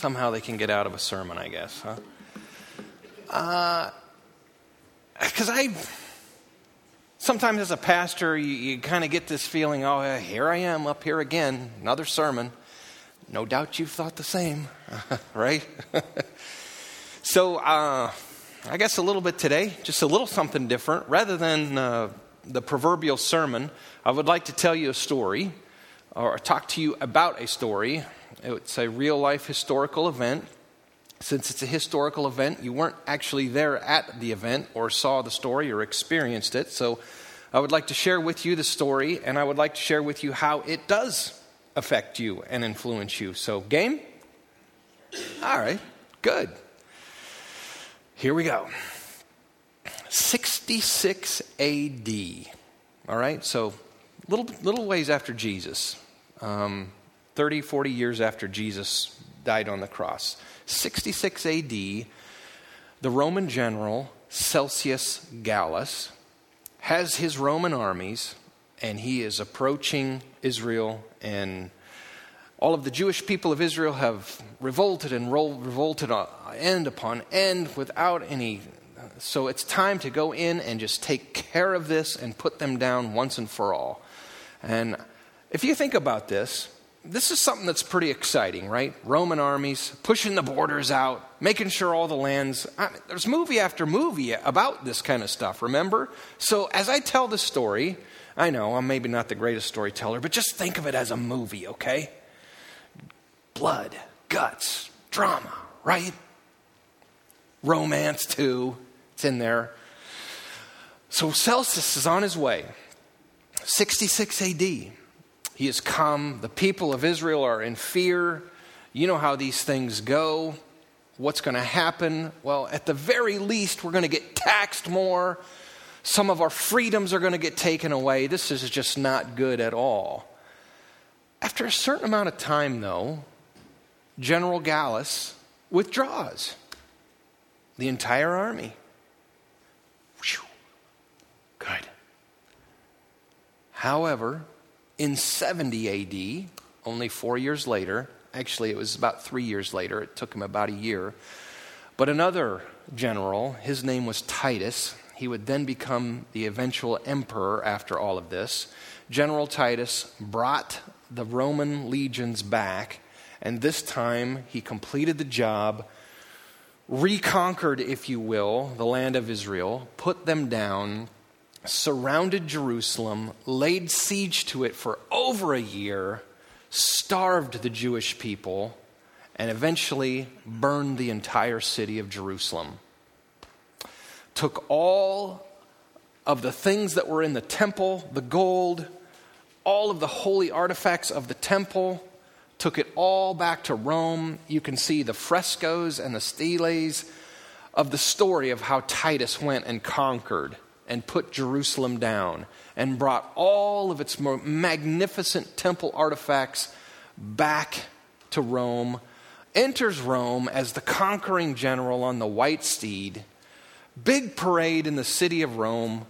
somehow they can get out of a sermon, I guess, huh? Because uh, I, sometimes as a pastor, you, you kind of get this feeling, oh, here I am up here again, another sermon. No doubt you've thought the same, right? so, uh, I guess a little bit today, just a little something different. Rather than uh, the proverbial sermon, I would like to tell you a story or talk to you about a story. It's a real life historical event. Since it's a historical event, you weren't actually there at the event or saw the story or experienced it. So I would like to share with you the story, and I would like to share with you how it does affect you and influence you. So, game? All right, good. Here we go. 66 AD. All right, so little, little ways after Jesus, um, 30, 40 years after Jesus died on the cross. 66 AD, the Roman general Celsius Gallus has his Roman armies, and he is approaching Israel and all of the Jewish people of Israel have revolted and revolted end upon end without any. So it's time to go in and just take care of this and put them down once and for all. And if you think about this, this is something that's pretty exciting, right? Roman armies pushing the borders out, making sure all the lands. I mean, there's movie after movie about this kind of stuff, remember? So as I tell the story, I know I'm maybe not the greatest storyteller, but just think of it as a movie, okay? blood, guts, drama, right? Romance, too. It's in there. So Celsus is on his way. 66 AD. He has come. The people of Israel are in fear. You know how these things go. What's going to happen? Well, at the very least, we're going to get taxed more. Some of our freedoms are going to get taken away. This is just not good at all. After a certain amount of time, though, General Gallus withdraws the entire army. Whew. Good. However, in 70 AD, only four years later, actually, it was about three years later, it took him about a year, but another general, his name was Titus, he would then become the eventual emperor after all of this. General Titus brought the Roman legions back and this time he completed the job, reconquered, if you will, the land of Israel, put them down, surrounded Jerusalem, laid siege to it for over a year, starved the Jewish people, and eventually burned the entire city of Jerusalem. Took all of the things that were in the temple, the gold, all of the holy artifacts of the temple, took it all back to Rome. You can see the frescoes and the steles of the story of how Titus went and conquered and put Jerusalem down and brought all of its magnificent temple artifacts back to Rome. Enters Rome as the conquering general on the white steed. Big parade in the city of Rome.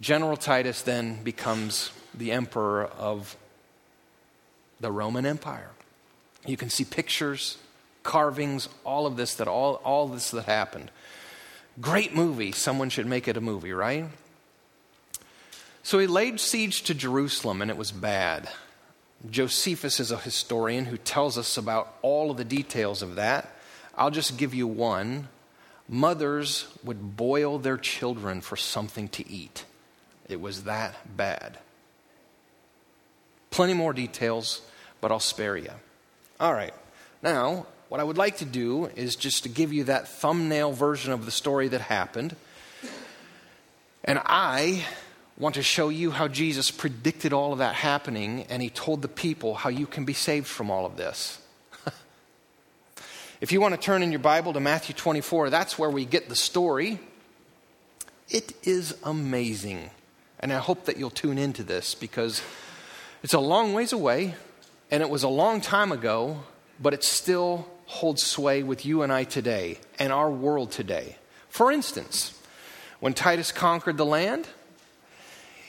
General Titus then becomes the emperor of the Roman Empire. You can see pictures, carvings, all of this that all, all this that happened. Great movie. Someone should make it a movie, right? So he laid siege to Jerusalem and it was bad. Josephus is a historian who tells us about all of the details of that. I'll just give you one. Mothers would boil their children for something to eat. It was that bad. Plenty more details but I'll spare you. All right. Now, what I would like to do is just to give you that thumbnail version of the story that happened. And I want to show you how Jesus predicted all of that happening, and he told the people how you can be saved from all of this. if you want to turn in your Bible to Matthew 24, that's where we get the story. It is amazing. And I hope that you'll tune into this because it's a long ways away. And it was a long time ago, but it's still holds sway with you and I today and our world today. For instance, when Titus conquered the land,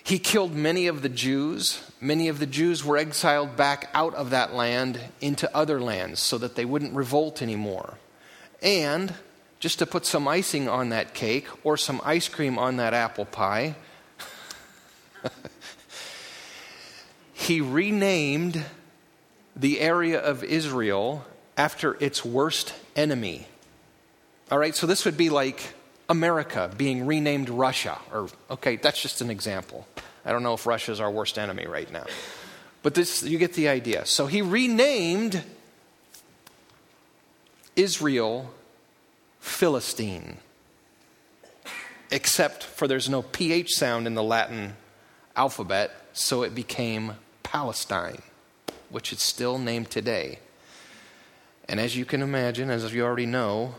He killed many of the Jews. Many of the Jews were exiled back out of that land into other lands so that they wouldn't revolt anymore. And just to put some icing on that cake or some ice cream on that apple pie, he renamed the area of Israel after its worst enemy. All right, so this would be like America being renamed Russia. Or, okay, that's just an example. I don't know if Russia is our worst enemy right now. But this, you get the idea. So he renamed Israel Philistine, except for there's no PH sound in the Latin alphabet, so it became Palestine, which it's still named today. And as you can imagine, as you already know,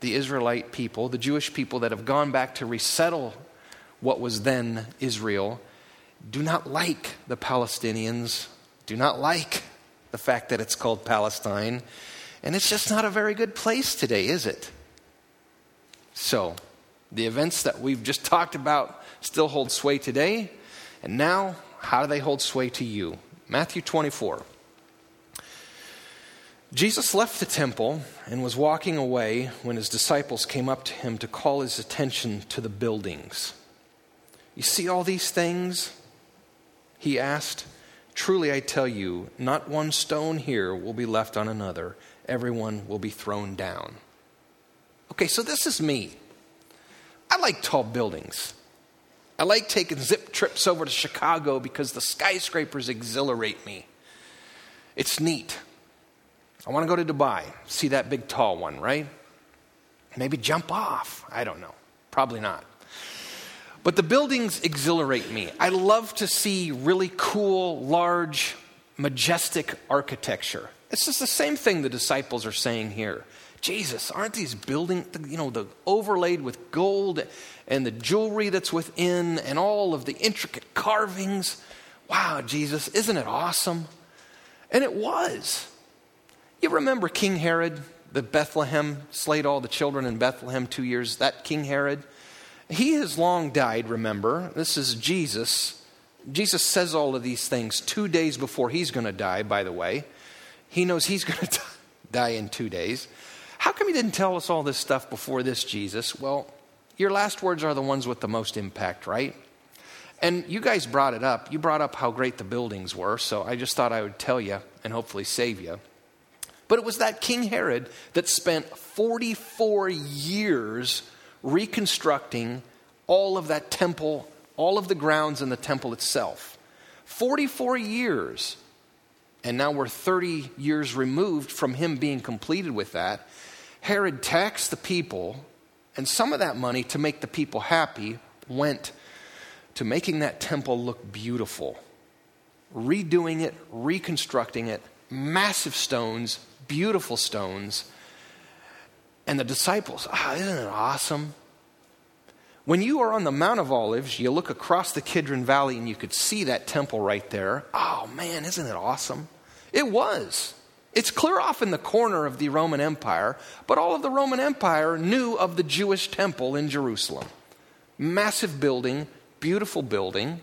the Israelite people, the Jewish people that have gone back to resettle what was then Israel, do not like the Palestinians, do not like the fact that it's called Palestine. And it's just not a very good place today, is it? So, the events that we've just talked about still hold sway today. And now, how do they hold sway to you? Matthew 24. Jesus left the temple and was walking away when his disciples came up to him to call his attention to the buildings. You see all these things? He asked. Truly, I tell you, not one stone here will be left on another. Everyone will be thrown down. Okay, so this is me. I like tall buildings. I like taking zip trips over to Chicago because the skyscrapers exhilarate me. It's neat. I want to go to Dubai, see that big tall one, right? Maybe jump off. I don't know. Probably not. But the buildings exhilarate me. I love to see really cool, large, majestic architecture. It's just the same thing the disciples are saying here. Jesus, aren't these buildings, you know, the overlaid with gold and the jewelry that's within and all of the intricate carvings? Wow, Jesus, isn't it awesome? And it was. You remember King Herod, the Bethlehem, slayed all the children in Bethlehem two years? That King Herod? He has long died, remember. This is Jesus. Jesus says all of these things two days before he's going to die, by the way. He knows he's going to die in two days. How come he didn't tell us all this stuff before this, Jesus? Well, your last words are the ones with the most impact, right? And you guys brought it up. You brought up how great the buildings were, so I just thought I would tell you and hopefully save you. But it was that King Herod that spent 44 years reconstructing all of that temple, all of the grounds in the temple itself. 44 years. And now we're 30 years removed from him being completed with that. Herod taxed the people, and some of that money to make the people happy went to making that temple look beautiful, redoing it, reconstructing it, massive stones, beautiful stones and the disciples, ah, oh, isn't it awesome? When you are on the Mount of Olives, you look across the Kidron Valley and you could see that temple right there. Oh man, isn't it awesome? It was. It's clear off in the corner of the Roman Empire, but all of the Roman Empire knew of the Jewish temple in Jerusalem. Massive building, beautiful building.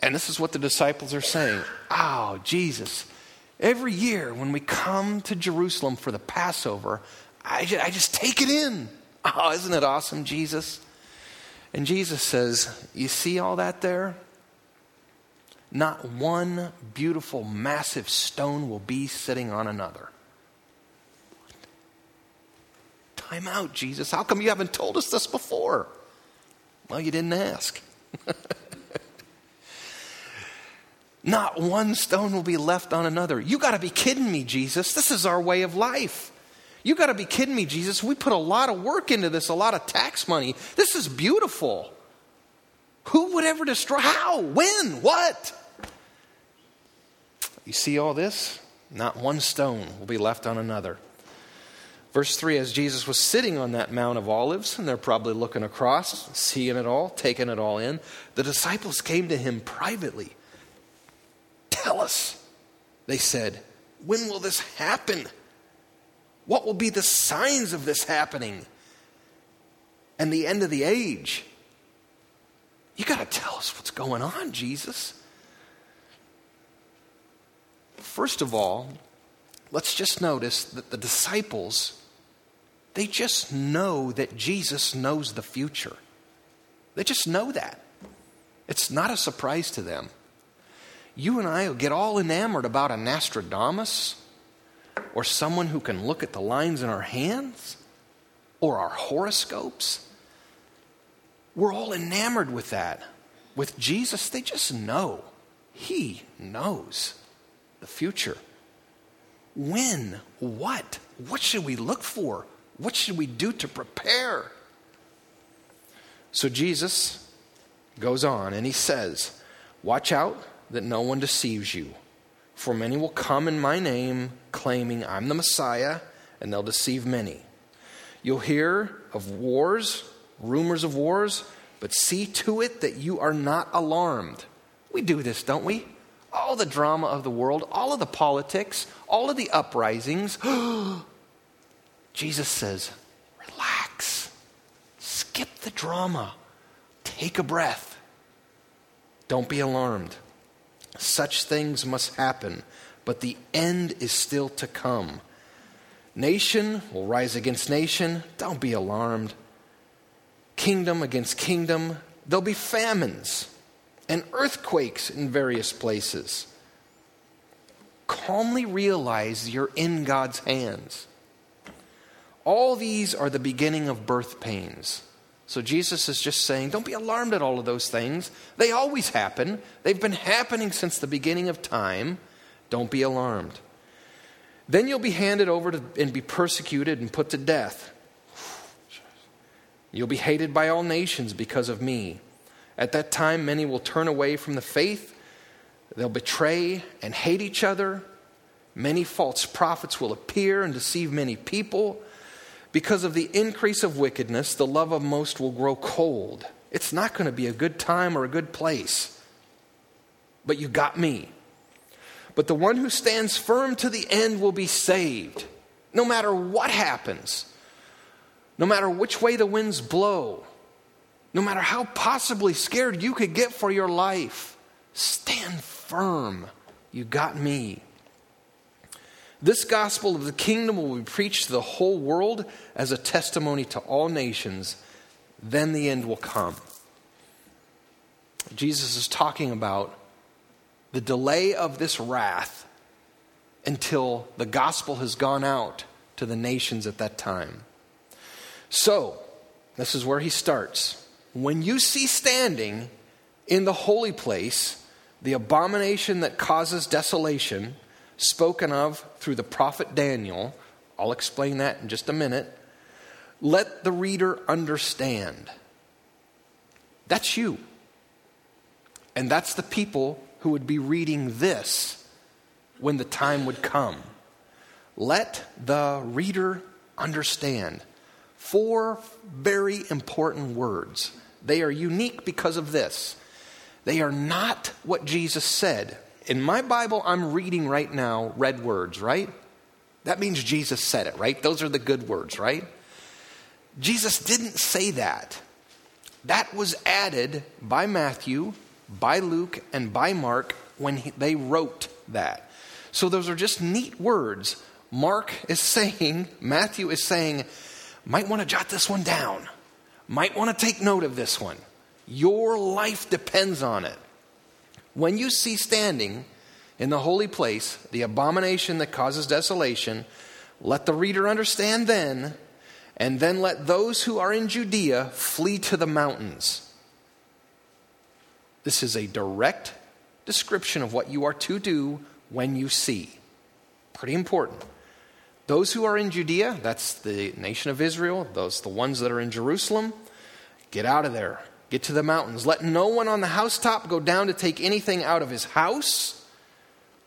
And this is what the disciples are saying. Oh, Jesus. Every year when we come to Jerusalem for the Passover, I just, I just take it in. Oh, isn't it awesome, Jesus? And Jesus says, You see all that there? Not one beautiful, massive stone will be sitting on another. Time out, Jesus. How come you haven't told us this before? Well, you didn't ask. Not one stone will be left on another. You got to be kidding me, Jesus. This is our way of life. You got to be kidding me, Jesus. We put a lot of work into this, a lot of tax money. This is beautiful. Who would ever destroy? How? When? What? You see all this? Not one stone will be left on another. Verse 3 As Jesus was sitting on that Mount of Olives, and they're probably looking across, seeing it all, taking it all in, the disciples came to him privately. Us, they said, when will this happen? What will be the signs of this happening and the end of the age? You got to tell us what's going on, Jesus. First of all, let's just notice that the disciples, they just know that Jesus knows the future. They just know that. It's not a surprise to them. You and I will get all enamored about a Nostradamus or someone who can look at the lines in our hands or our horoscopes. We're all enamored with that. With Jesus, they just know. He knows the future. When? What? What should we look for? What should we do to prepare? So Jesus goes on and he says, Watch out that no one deceives you. For many will come in my name, claiming I'm the Messiah, and they'll deceive many. You'll hear of wars, rumors of wars, but see to it that you are not alarmed. We do this, don't we? All the drama of the world, all of the politics, all of the uprisings. Jesus says, relax, skip the drama, take a breath. Don't be alarmed. Such things must happen, but the end is still to come. Nation will rise against nation. Don't be alarmed. Kingdom against kingdom. There'll be famines and earthquakes in various places. Calmly realize you're in God's hands. All these are the beginning of birth pains. So Jesus is just saying, don't be alarmed at all of those things. They always happen, they've been happening since the beginning of time. Don't be alarmed. Then you'll be handed over to, and be persecuted and put to death. You'll be hated by all nations because of me. At that time, many will turn away from the faith. They'll betray and hate each other. Many false prophets will appear and deceive many people. Because of the increase of wickedness, the love of most will grow cold. It's not going to be a good time or a good place. But you got me. But the one who stands firm to the end will be saved, no matter what happens, no matter which way the winds blow, no matter how possibly scared you could get for your life. Stand firm. You got me. This gospel of the kingdom will be preached to the whole world as a testimony to all nations. Then the end will come. Jesus is talking about the delay of this wrath until the gospel has gone out to the nations at that time. So, this is where he starts. When you see standing in the holy place the abomination that causes desolation, spoken of through the prophet Daniel. I'll explain that in just a minute. Let the reader understand. That's you. And that's the people who would be reading this when the time would come. Let the reader understand. Four very important words. They are unique because of this. They are not what Jesus said in my Bible, I'm reading right now red words, right? That means Jesus said it, right? Those are the good words, right? Jesus didn't say that. That was added by Matthew, by Luke, and by Mark when he, they wrote that. So those are just neat words. Mark is saying, Matthew is saying, might want to jot this one down, might want to take note of this one. Your life depends on it. When you see standing in the holy place the abomination that causes desolation, let the reader understand then, and then let those who are in Judea flee to the mountains. This is a direct description of what you are to do when you see. Pretty important. Those who are in Judea, that's the nation of Israel, those the ones that are in Jerusalem, get out of there. Get to the mountains. Let no one on the housetop go down to take anything out of his house.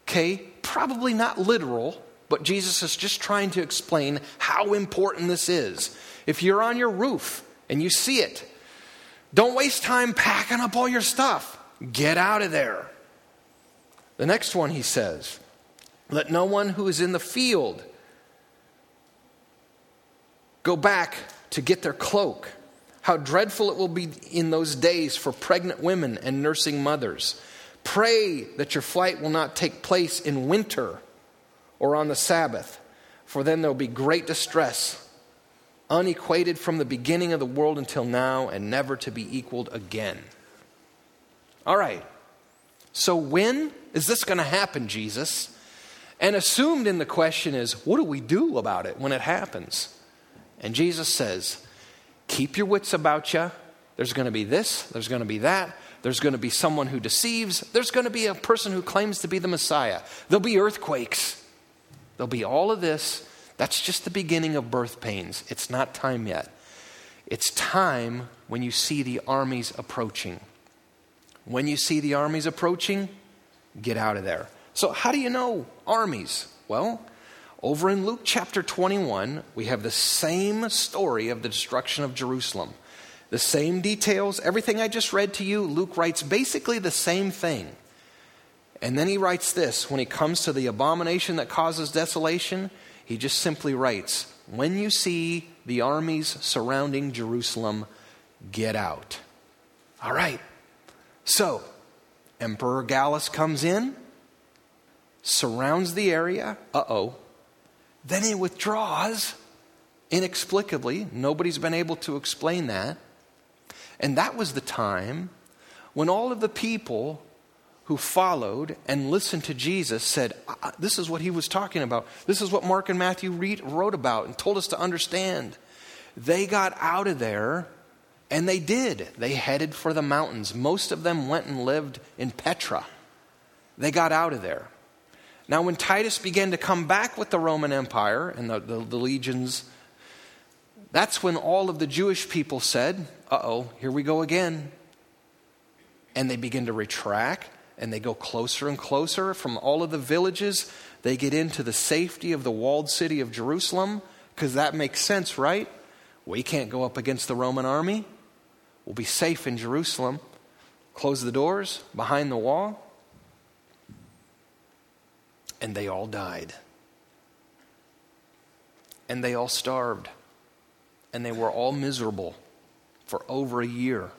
Okay, probably not literal, but Jesus is just trying to explain how important this is. If you're on your roof and you see it, don't waste time packing up all your stuff. Get out of there. The next one he says, Let no one who is in the field go back to get their cloak. How dreadful it will be in those days for pregnant women and nursing mothers. Pray that your flight will not take place in winter or on the Sabbath, for then there will be great distress, unequated from the beginning of the world until now, and never to be equaled again. All right. So, when is this going to happen, Jesus? And assumed in the question is, what do we do about it when it happens? And Jesus says, keep your wits about you. There's going to be this, there's going to be that, there's going to be someone who deceives, there's going to be a person who claims to be the Messiah. There'll be earthquakes, there'll be all of this. That's just the beginning of birth pains. It's not time yet. It's time when you see the armies approaching. When you see the armies approaching, get out of there. So, how do you know armies? Well, over in Luke chapter 21, we have the same story of the destruction of Jerusalem. The same details, everything I just read to you, Luke writes basically the same thing. And then he writes this when he comes to the abomination that causes desolation, he just simply writes, When you see the armies surrounding Jerusalem, get out. All right. So, Emperor Gallus comes in surrounds the area. Uh oh. Then he withdraws inexplicably. Nobody's been able to explain that. And that was the time when all of the people who followed and listened to Jesus said, This is what he was talking about. This is what Mark and Matthew read, wrote about and told us to understand. They got out of there, and they did. They headed for the mountains. Most of them went and lived in Petra. They got out of there. Now, when Titus began to come back with the Roman Empire and the, the, the legions, that's when all of the Jewish people said, uh oh, here we go again. And they begin to retract and they go closer and closer from all of the villages. They get into the safety of the walled city of Jerusalem because that makes sense, right? We can't go up against the Roman army. We'll be safe in Jerusalem. Close the doors behind the wall and they all died. And they all starved. And they were all miserable for over a year.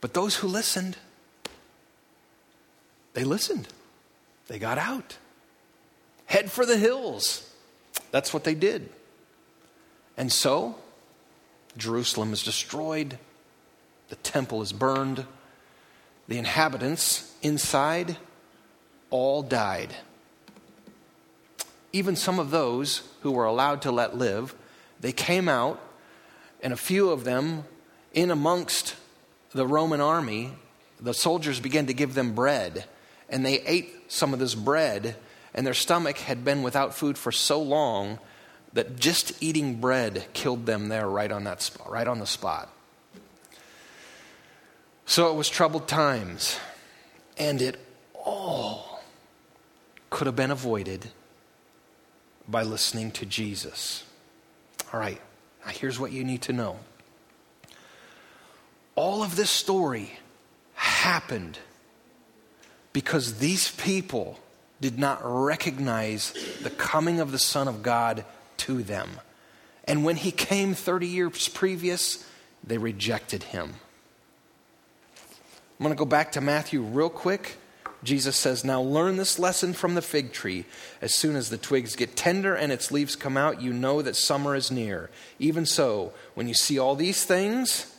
But those who listened, they listened. They got out. Head for the hills. That's what they did. And so, Jerusalem is destroyed. The temple is burned. The inhabitants inside all died. Even some of those who were allowed to let live, they came out, and a few of them, in amongst the Roman army, the soldiers began to give them bread, and they ate some of this bread, and their stomach had been without food for so long that just eating bread killed them there right on that spot, right on the spot. So it was troubled times, and it all could have been avoided by listening to Jesus. All right, now here's what you need to know. All of this story happened because these people did not recognize the coming of the Son of God to them. And when he came 30 years previous, they rejected him. I'm going to go back to Matthew real quick Jesus says, Now learn this lesson from the fig tree. As soon as the twigs get tender and its leaves come out, you know that summer is near. Even so, when you see all these things,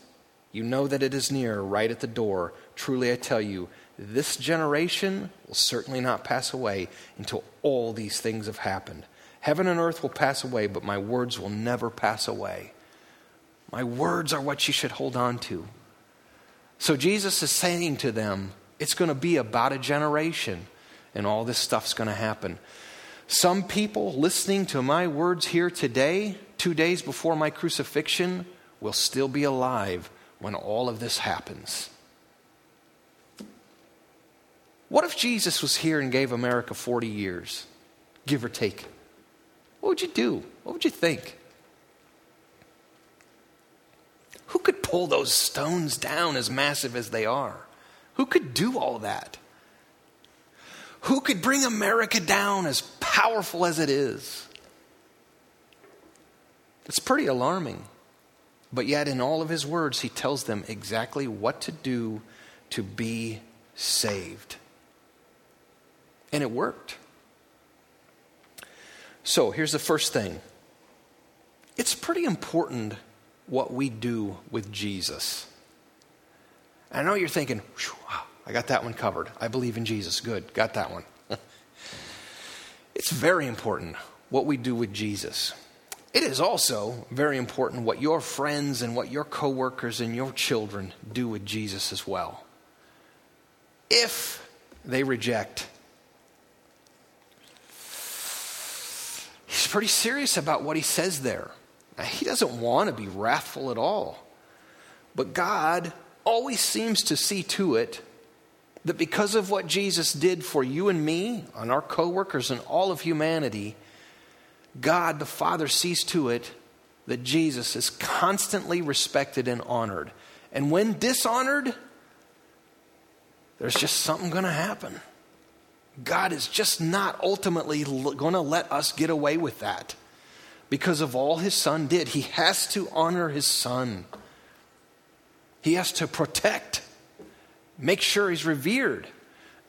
you know that it is near, right at the door. Truly I tell you, this generation will certainly not pass away until all these things have happened. Heaven and earth will pass away, but my words will never pass away. My words are what you should hold on to. So Jesus is saying to them, it's going to be about a generation, and all this stuff's going to happen. Some people listening to my words here today, two days before my crucifixion, will still be alive when all of this happens. What if Jesus was here and gave America 40 years, give or take? What would you do? What would you think? Who could pull those stones down as massive as they are? Who could do all that? Who could bring America down as powerful as it is? It's pretty alarming. But yet, in all of his words, he tells them exactly what to do to be saved. And it worked. So, here's the first thing it's pretty important what we do with Jesus. I know you're thinking, I got that one covered. I believe in Jesus. Good, got that one. it's very important what we do with Jesus. It is also very important what your friends and what your coworkers and your children do with Jesus as well. If they reject, he's pretty serious about what he says there. Now, he doesn't want to be wrathful at all. But God always seems to see to it that because of what Jesus did for you and me, and our coworkers, and all of humanity, God the Father sees to it that Jesus is constantly respected and honored. And when dishonored, there's just something going to happen. God is just not ultimately going to let us get away with that because of all his son did. He has to honor his son, he has to protect, make sure he's revered.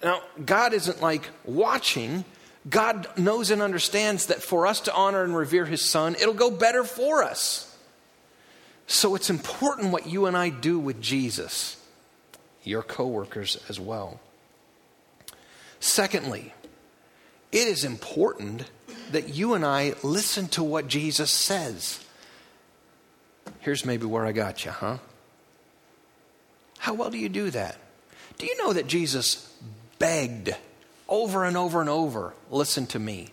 Now, God isn't like watching. God knows and understands that for us to honor and revere his son, it'll go better for us. So it's important what you and I do with Jesus, your coworkers as well. Secondly, it is important that you and I listen to what Jesus says. Here's maybe where I got you, huh? How well do you do that? Do you know that Jesus begged over and over and over, listen to me.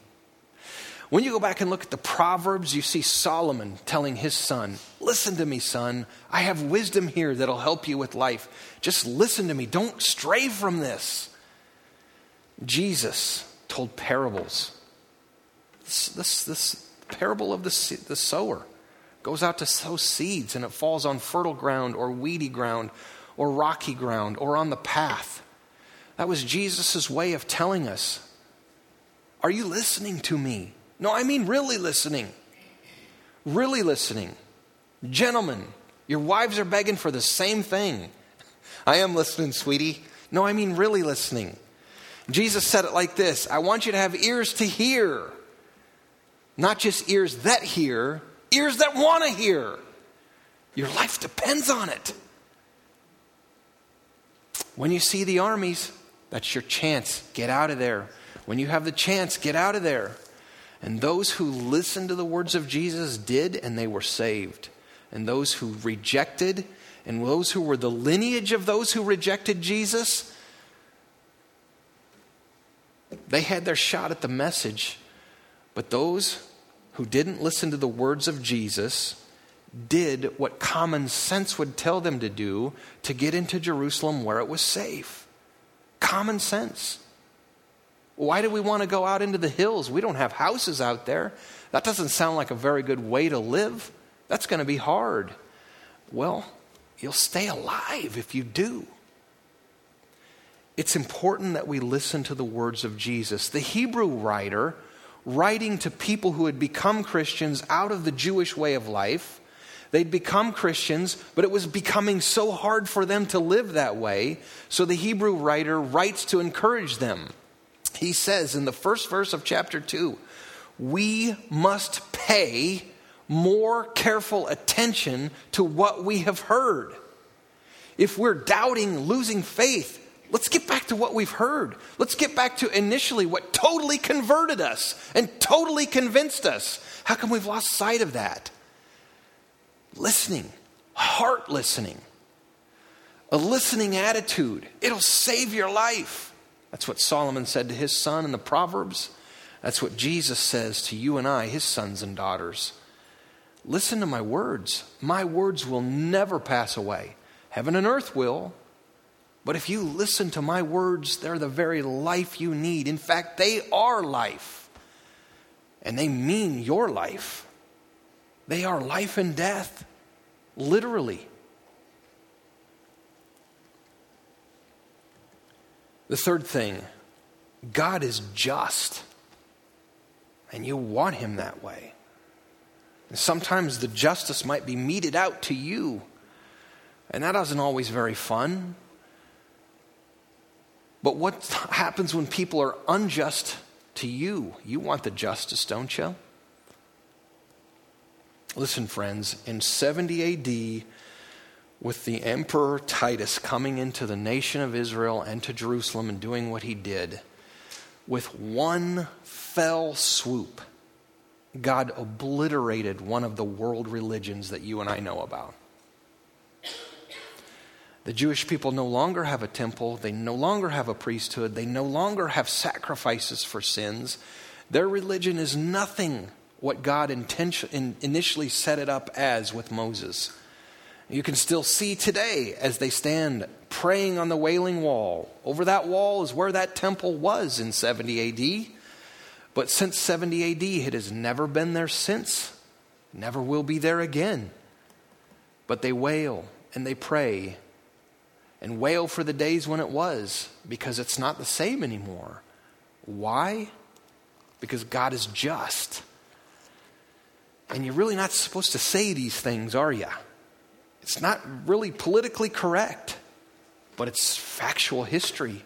When you go back and look at the Proverbs, you see Solomon telling his son, Listen to me, son. I have wisdom here that'll help you with life. Just listen to me. Don't stray from this. Jesus told parables. This, this, this parable of the, the sower goes out to sow seeds and it falls on fertile ground or weedy ground or rocky ground or on the path. That was Jesus' way of telling us Are you listening to me? No, I mean really listening. Really listening. Gentlemen, your wives are begging for the same thing. I am listening, sweetie. No, I mean really listening. Jesus said it like this I want you to have ears to hear, not just ears that hear, ears that want to hear. Your life depends on it. When you see the armies, that's your chance. Get out of there. When you have the chance, get out of there. And those who listened to the words of Jesus did, and they were saved. And those who rejected, and those who were the lineage of those who rejected Jesus, they had their shot at the message. But those who didn't listen to the words of Jesus did what common sense would tell them to do to get into Jerusalem where it was safe. Common sense. Why do we want to go out into the hills? We don't have houses out there. That doesn't sound like a very good way to live. That's going to be hard. Well, you'll stay alive if you do. It's important that we listen to the words of Jesus. The Hebrew writer, writing to people who had become Christians out of the Jewish way of life, They'd become Christians, but it was becoming so hard for them to live that way. So the Hebrew writer writes to encourage them. He says in the first verse of chapter 2 We must pay more careful attention to what we have heard. If we're doubting, losing faith, let's get back to what we've heard. Let's get back to initially what totally converted us and totally convinced us. How come we've lost sight of that? Listening, heart listening, a listening attitude. It'll save your life. That's what Solomon said to his son in the Proverbs. That's what Jesus says to you and I, his sons and daughters. Listen to my words. My words will never pass away. Heaven and earth will. But if you listen to my words, they're the very life you need. In fact, they are life. And they mean your life. They are life and death, literally. The third thing God is just, and you want Him that way. And Sometimes the justice might be meted out to you. And that isn't always very fun. But what happens when people are unjust to you? You want the justice, don't you? Listen, friends, in 70 AD, with the Emperor Titus coming into the nation of Israel and to Jerusalem and doing what he did, with one fell swoop, God obliterated one of the world religions that you and I know about. The Jewish people no longer have a temple, they no longer have a priesthood, they no longer have sacrifices for sins. Their religion is nothing what God initially set it up as with Moses. You can still see today as they stand praying on the Wailing Wall. Over that wall is where that temple was in 70 AD. But since 70 AD, it has never been there since, never will be there again. But they wail and they pray and wail for the days when it was because it's not the same anymore. Why? Because God is just. And you're really not supposed to say these things, are you? It's not really politically correct, but it's factual history.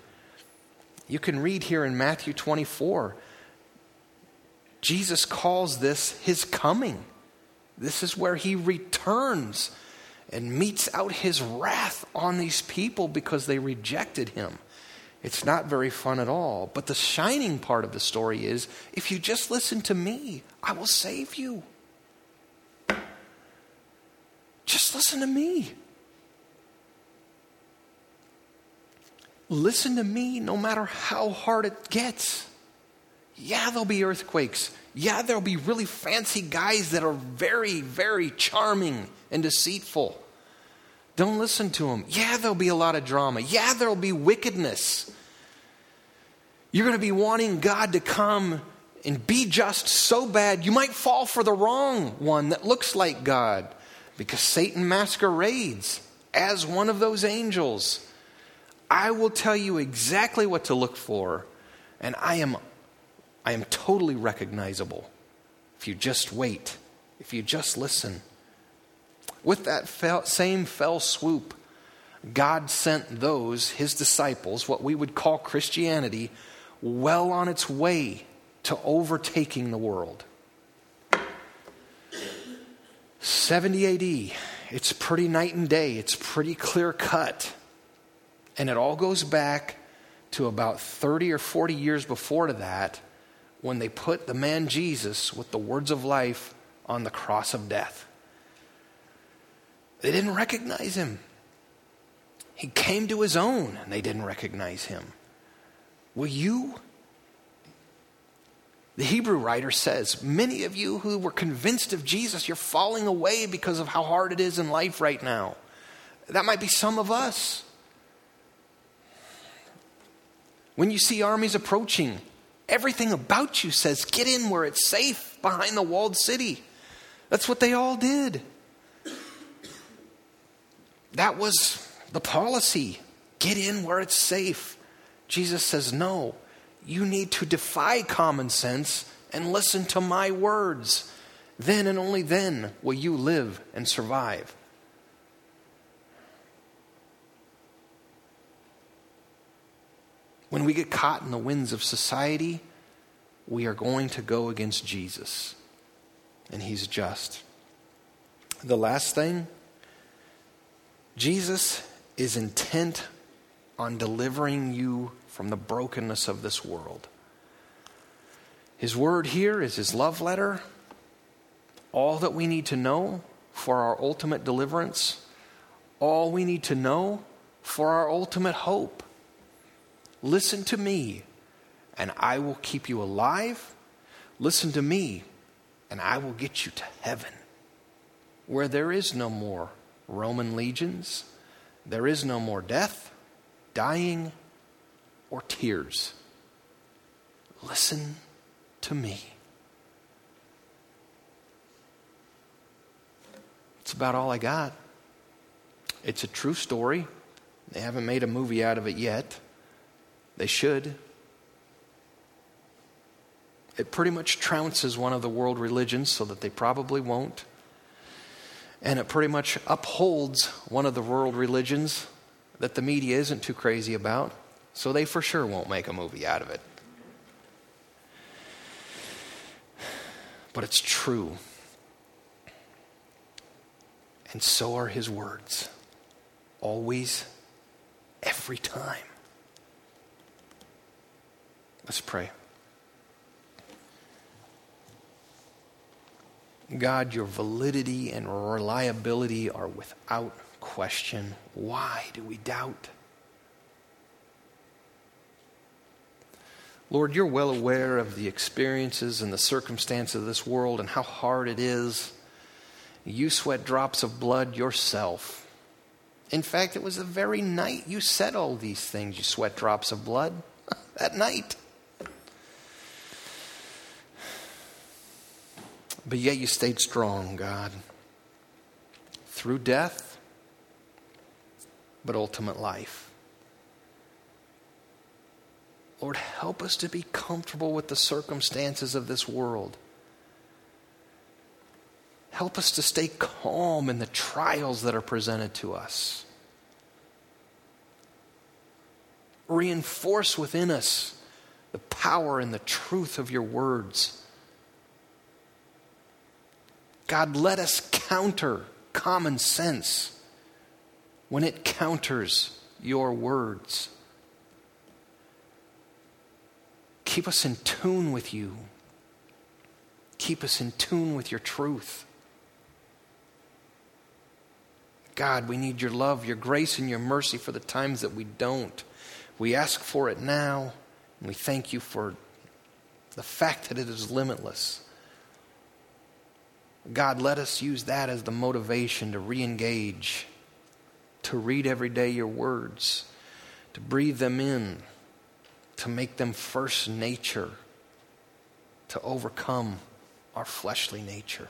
You can read here in Matthew 24 Jesus calls this his coming. This is where he returns and metes out his wrath on these people because they rejected him. It's not very fun at all. But the shining part of the story is if you just listen to me, I will save you. Just listen to me. Listen to me no matter how hard it gets. Yeah, there'll be earthquakes. Yeah, there'll be really fancy guys that are very, very charming and deceitful. Don't listen to them. Yeah, there'll be a lot of drama. Yeah, there'll be wickedness. You're going to be wanting God to come and be just so bad, you might fall for the wrong one that looks like God because Satan masquerades as one of those angels. I will tell you exactly what to look for, and I am I am totally recognizable if you just wait, if you just listen. With that fell, same fell swoop, God sent those, his disciples, what we would call Christianity, well on its way to overtaking the world. 70 AD, it's pretty night and day, it's pretty clear cut. And it all goes back to about 30 or 40 years before to that when they put the man Jesus with the words of life on the cross of death. They didn't recognize him. He came to his own and they didn't recognize him. Will you? The Hebrew writer says, Many of you who were convinced of Jesus, you're falling away because of how hard it is in life right now. That might be some of us. When you see armies approaching, Everything about you says, get in where it's safe behind the walled city. That's what they all did. That was the policy. Get in where it's safe. Jesus says, no, you need to defy common sense and listen to my words. Then and only then will you live and survive. When we get caught in the winds of society, we are going to go against Jesus. And he's just. The last thing Jesus is intent on delivering you from the brokenness of this world. His word here is his love letter. All that we need to know for our ultimate deliverance, all we need to know for our ultimate hope. Listen to me, and I will keep you alive. Listen to me, and I will get you to heaven, where there is no more Roman legions, there is no more death, dying, or tears. Listen to me. It's about all I got. It's a true story. They haven't made a movie out of it yet. They should. It pretty much trounces one of the world religions so that they probably won't. And it pretty much upholds one of the world religions that the media isn't too crazy about, so they for sure won't make a movie out of it. But it's true. And so are his words. Always, every time. Let's pray. God, your validity and reliability are without question. Why do we doubt? Lord, you're well aware of the experiences and the circumstances of this world and how hard it is. You sweat drops of blood yourself. In fact, it was the very night you said all these things, you sweat drops of blood. that night. But yet you stayed strong, God. Through death, but ultimate life. Lord, help us to be comfortable with the circumstances of this world. Help us to stay calm in the trials that are presented to us. Reinforce within us the power and the truth of your words. God, let us counter common sense when it counters your words. Keep us in tune with you. Keep us in tune with your truth. God, we need your love, your grace, and your mercy for the times that we don't. We ask for it now, and we thank you for the fact that it is limitless. God, let us use that as the motivation to re engage, to read every day your words, to breathe them in, to make them first nature, to overcome our fleshly nature.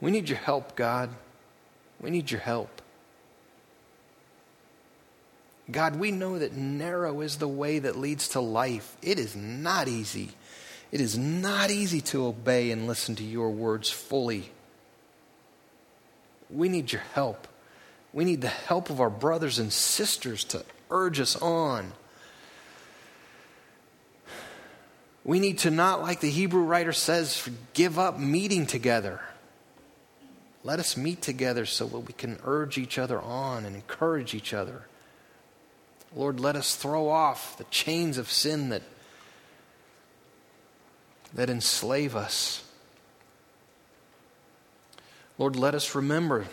We need your help, God. We need your help. God, we know that narrow is the way that leads to life. It is not easy. It is not easy to obey and listen to your words fully. We need your help. We need the help of our brothers and sisters to urge us on. We need to not, like the Hebrew writer says, give up meeting together. Let us meet together so that we can urge each other on and encourage each other. Lord, let us throw off the chains of sin that, that enslave us. Lord, let us remember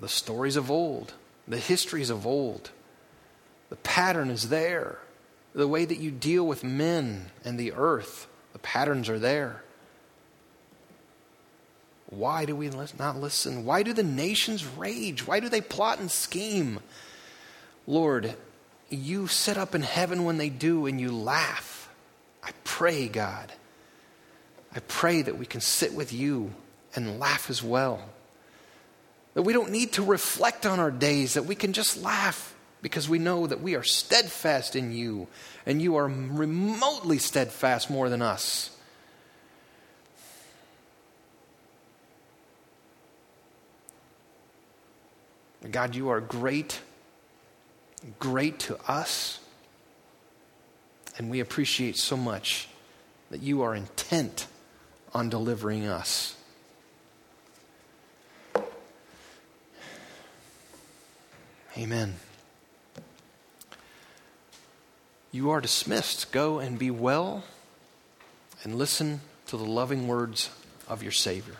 the stories of old, the histories of old. The pattern is there. The way that you deal with men and the earth, the patterns are there. Why do we not listen? Why do the nations rage? Why do they plot and scheme? Lord, you sit up in heaven when they do and you laugh. I pray, God, I pray that we can sit with you and laugh as well. That we don't need to reflect on our days, that we can just laugh because we know that we are steadfast in you and you are remotely steadfast more than us. God, you are great, great to us. And we appreciate so much that you are intent on delivering us. Amen. You are dismissed. Go and be well and listen to the loving words of your Savior.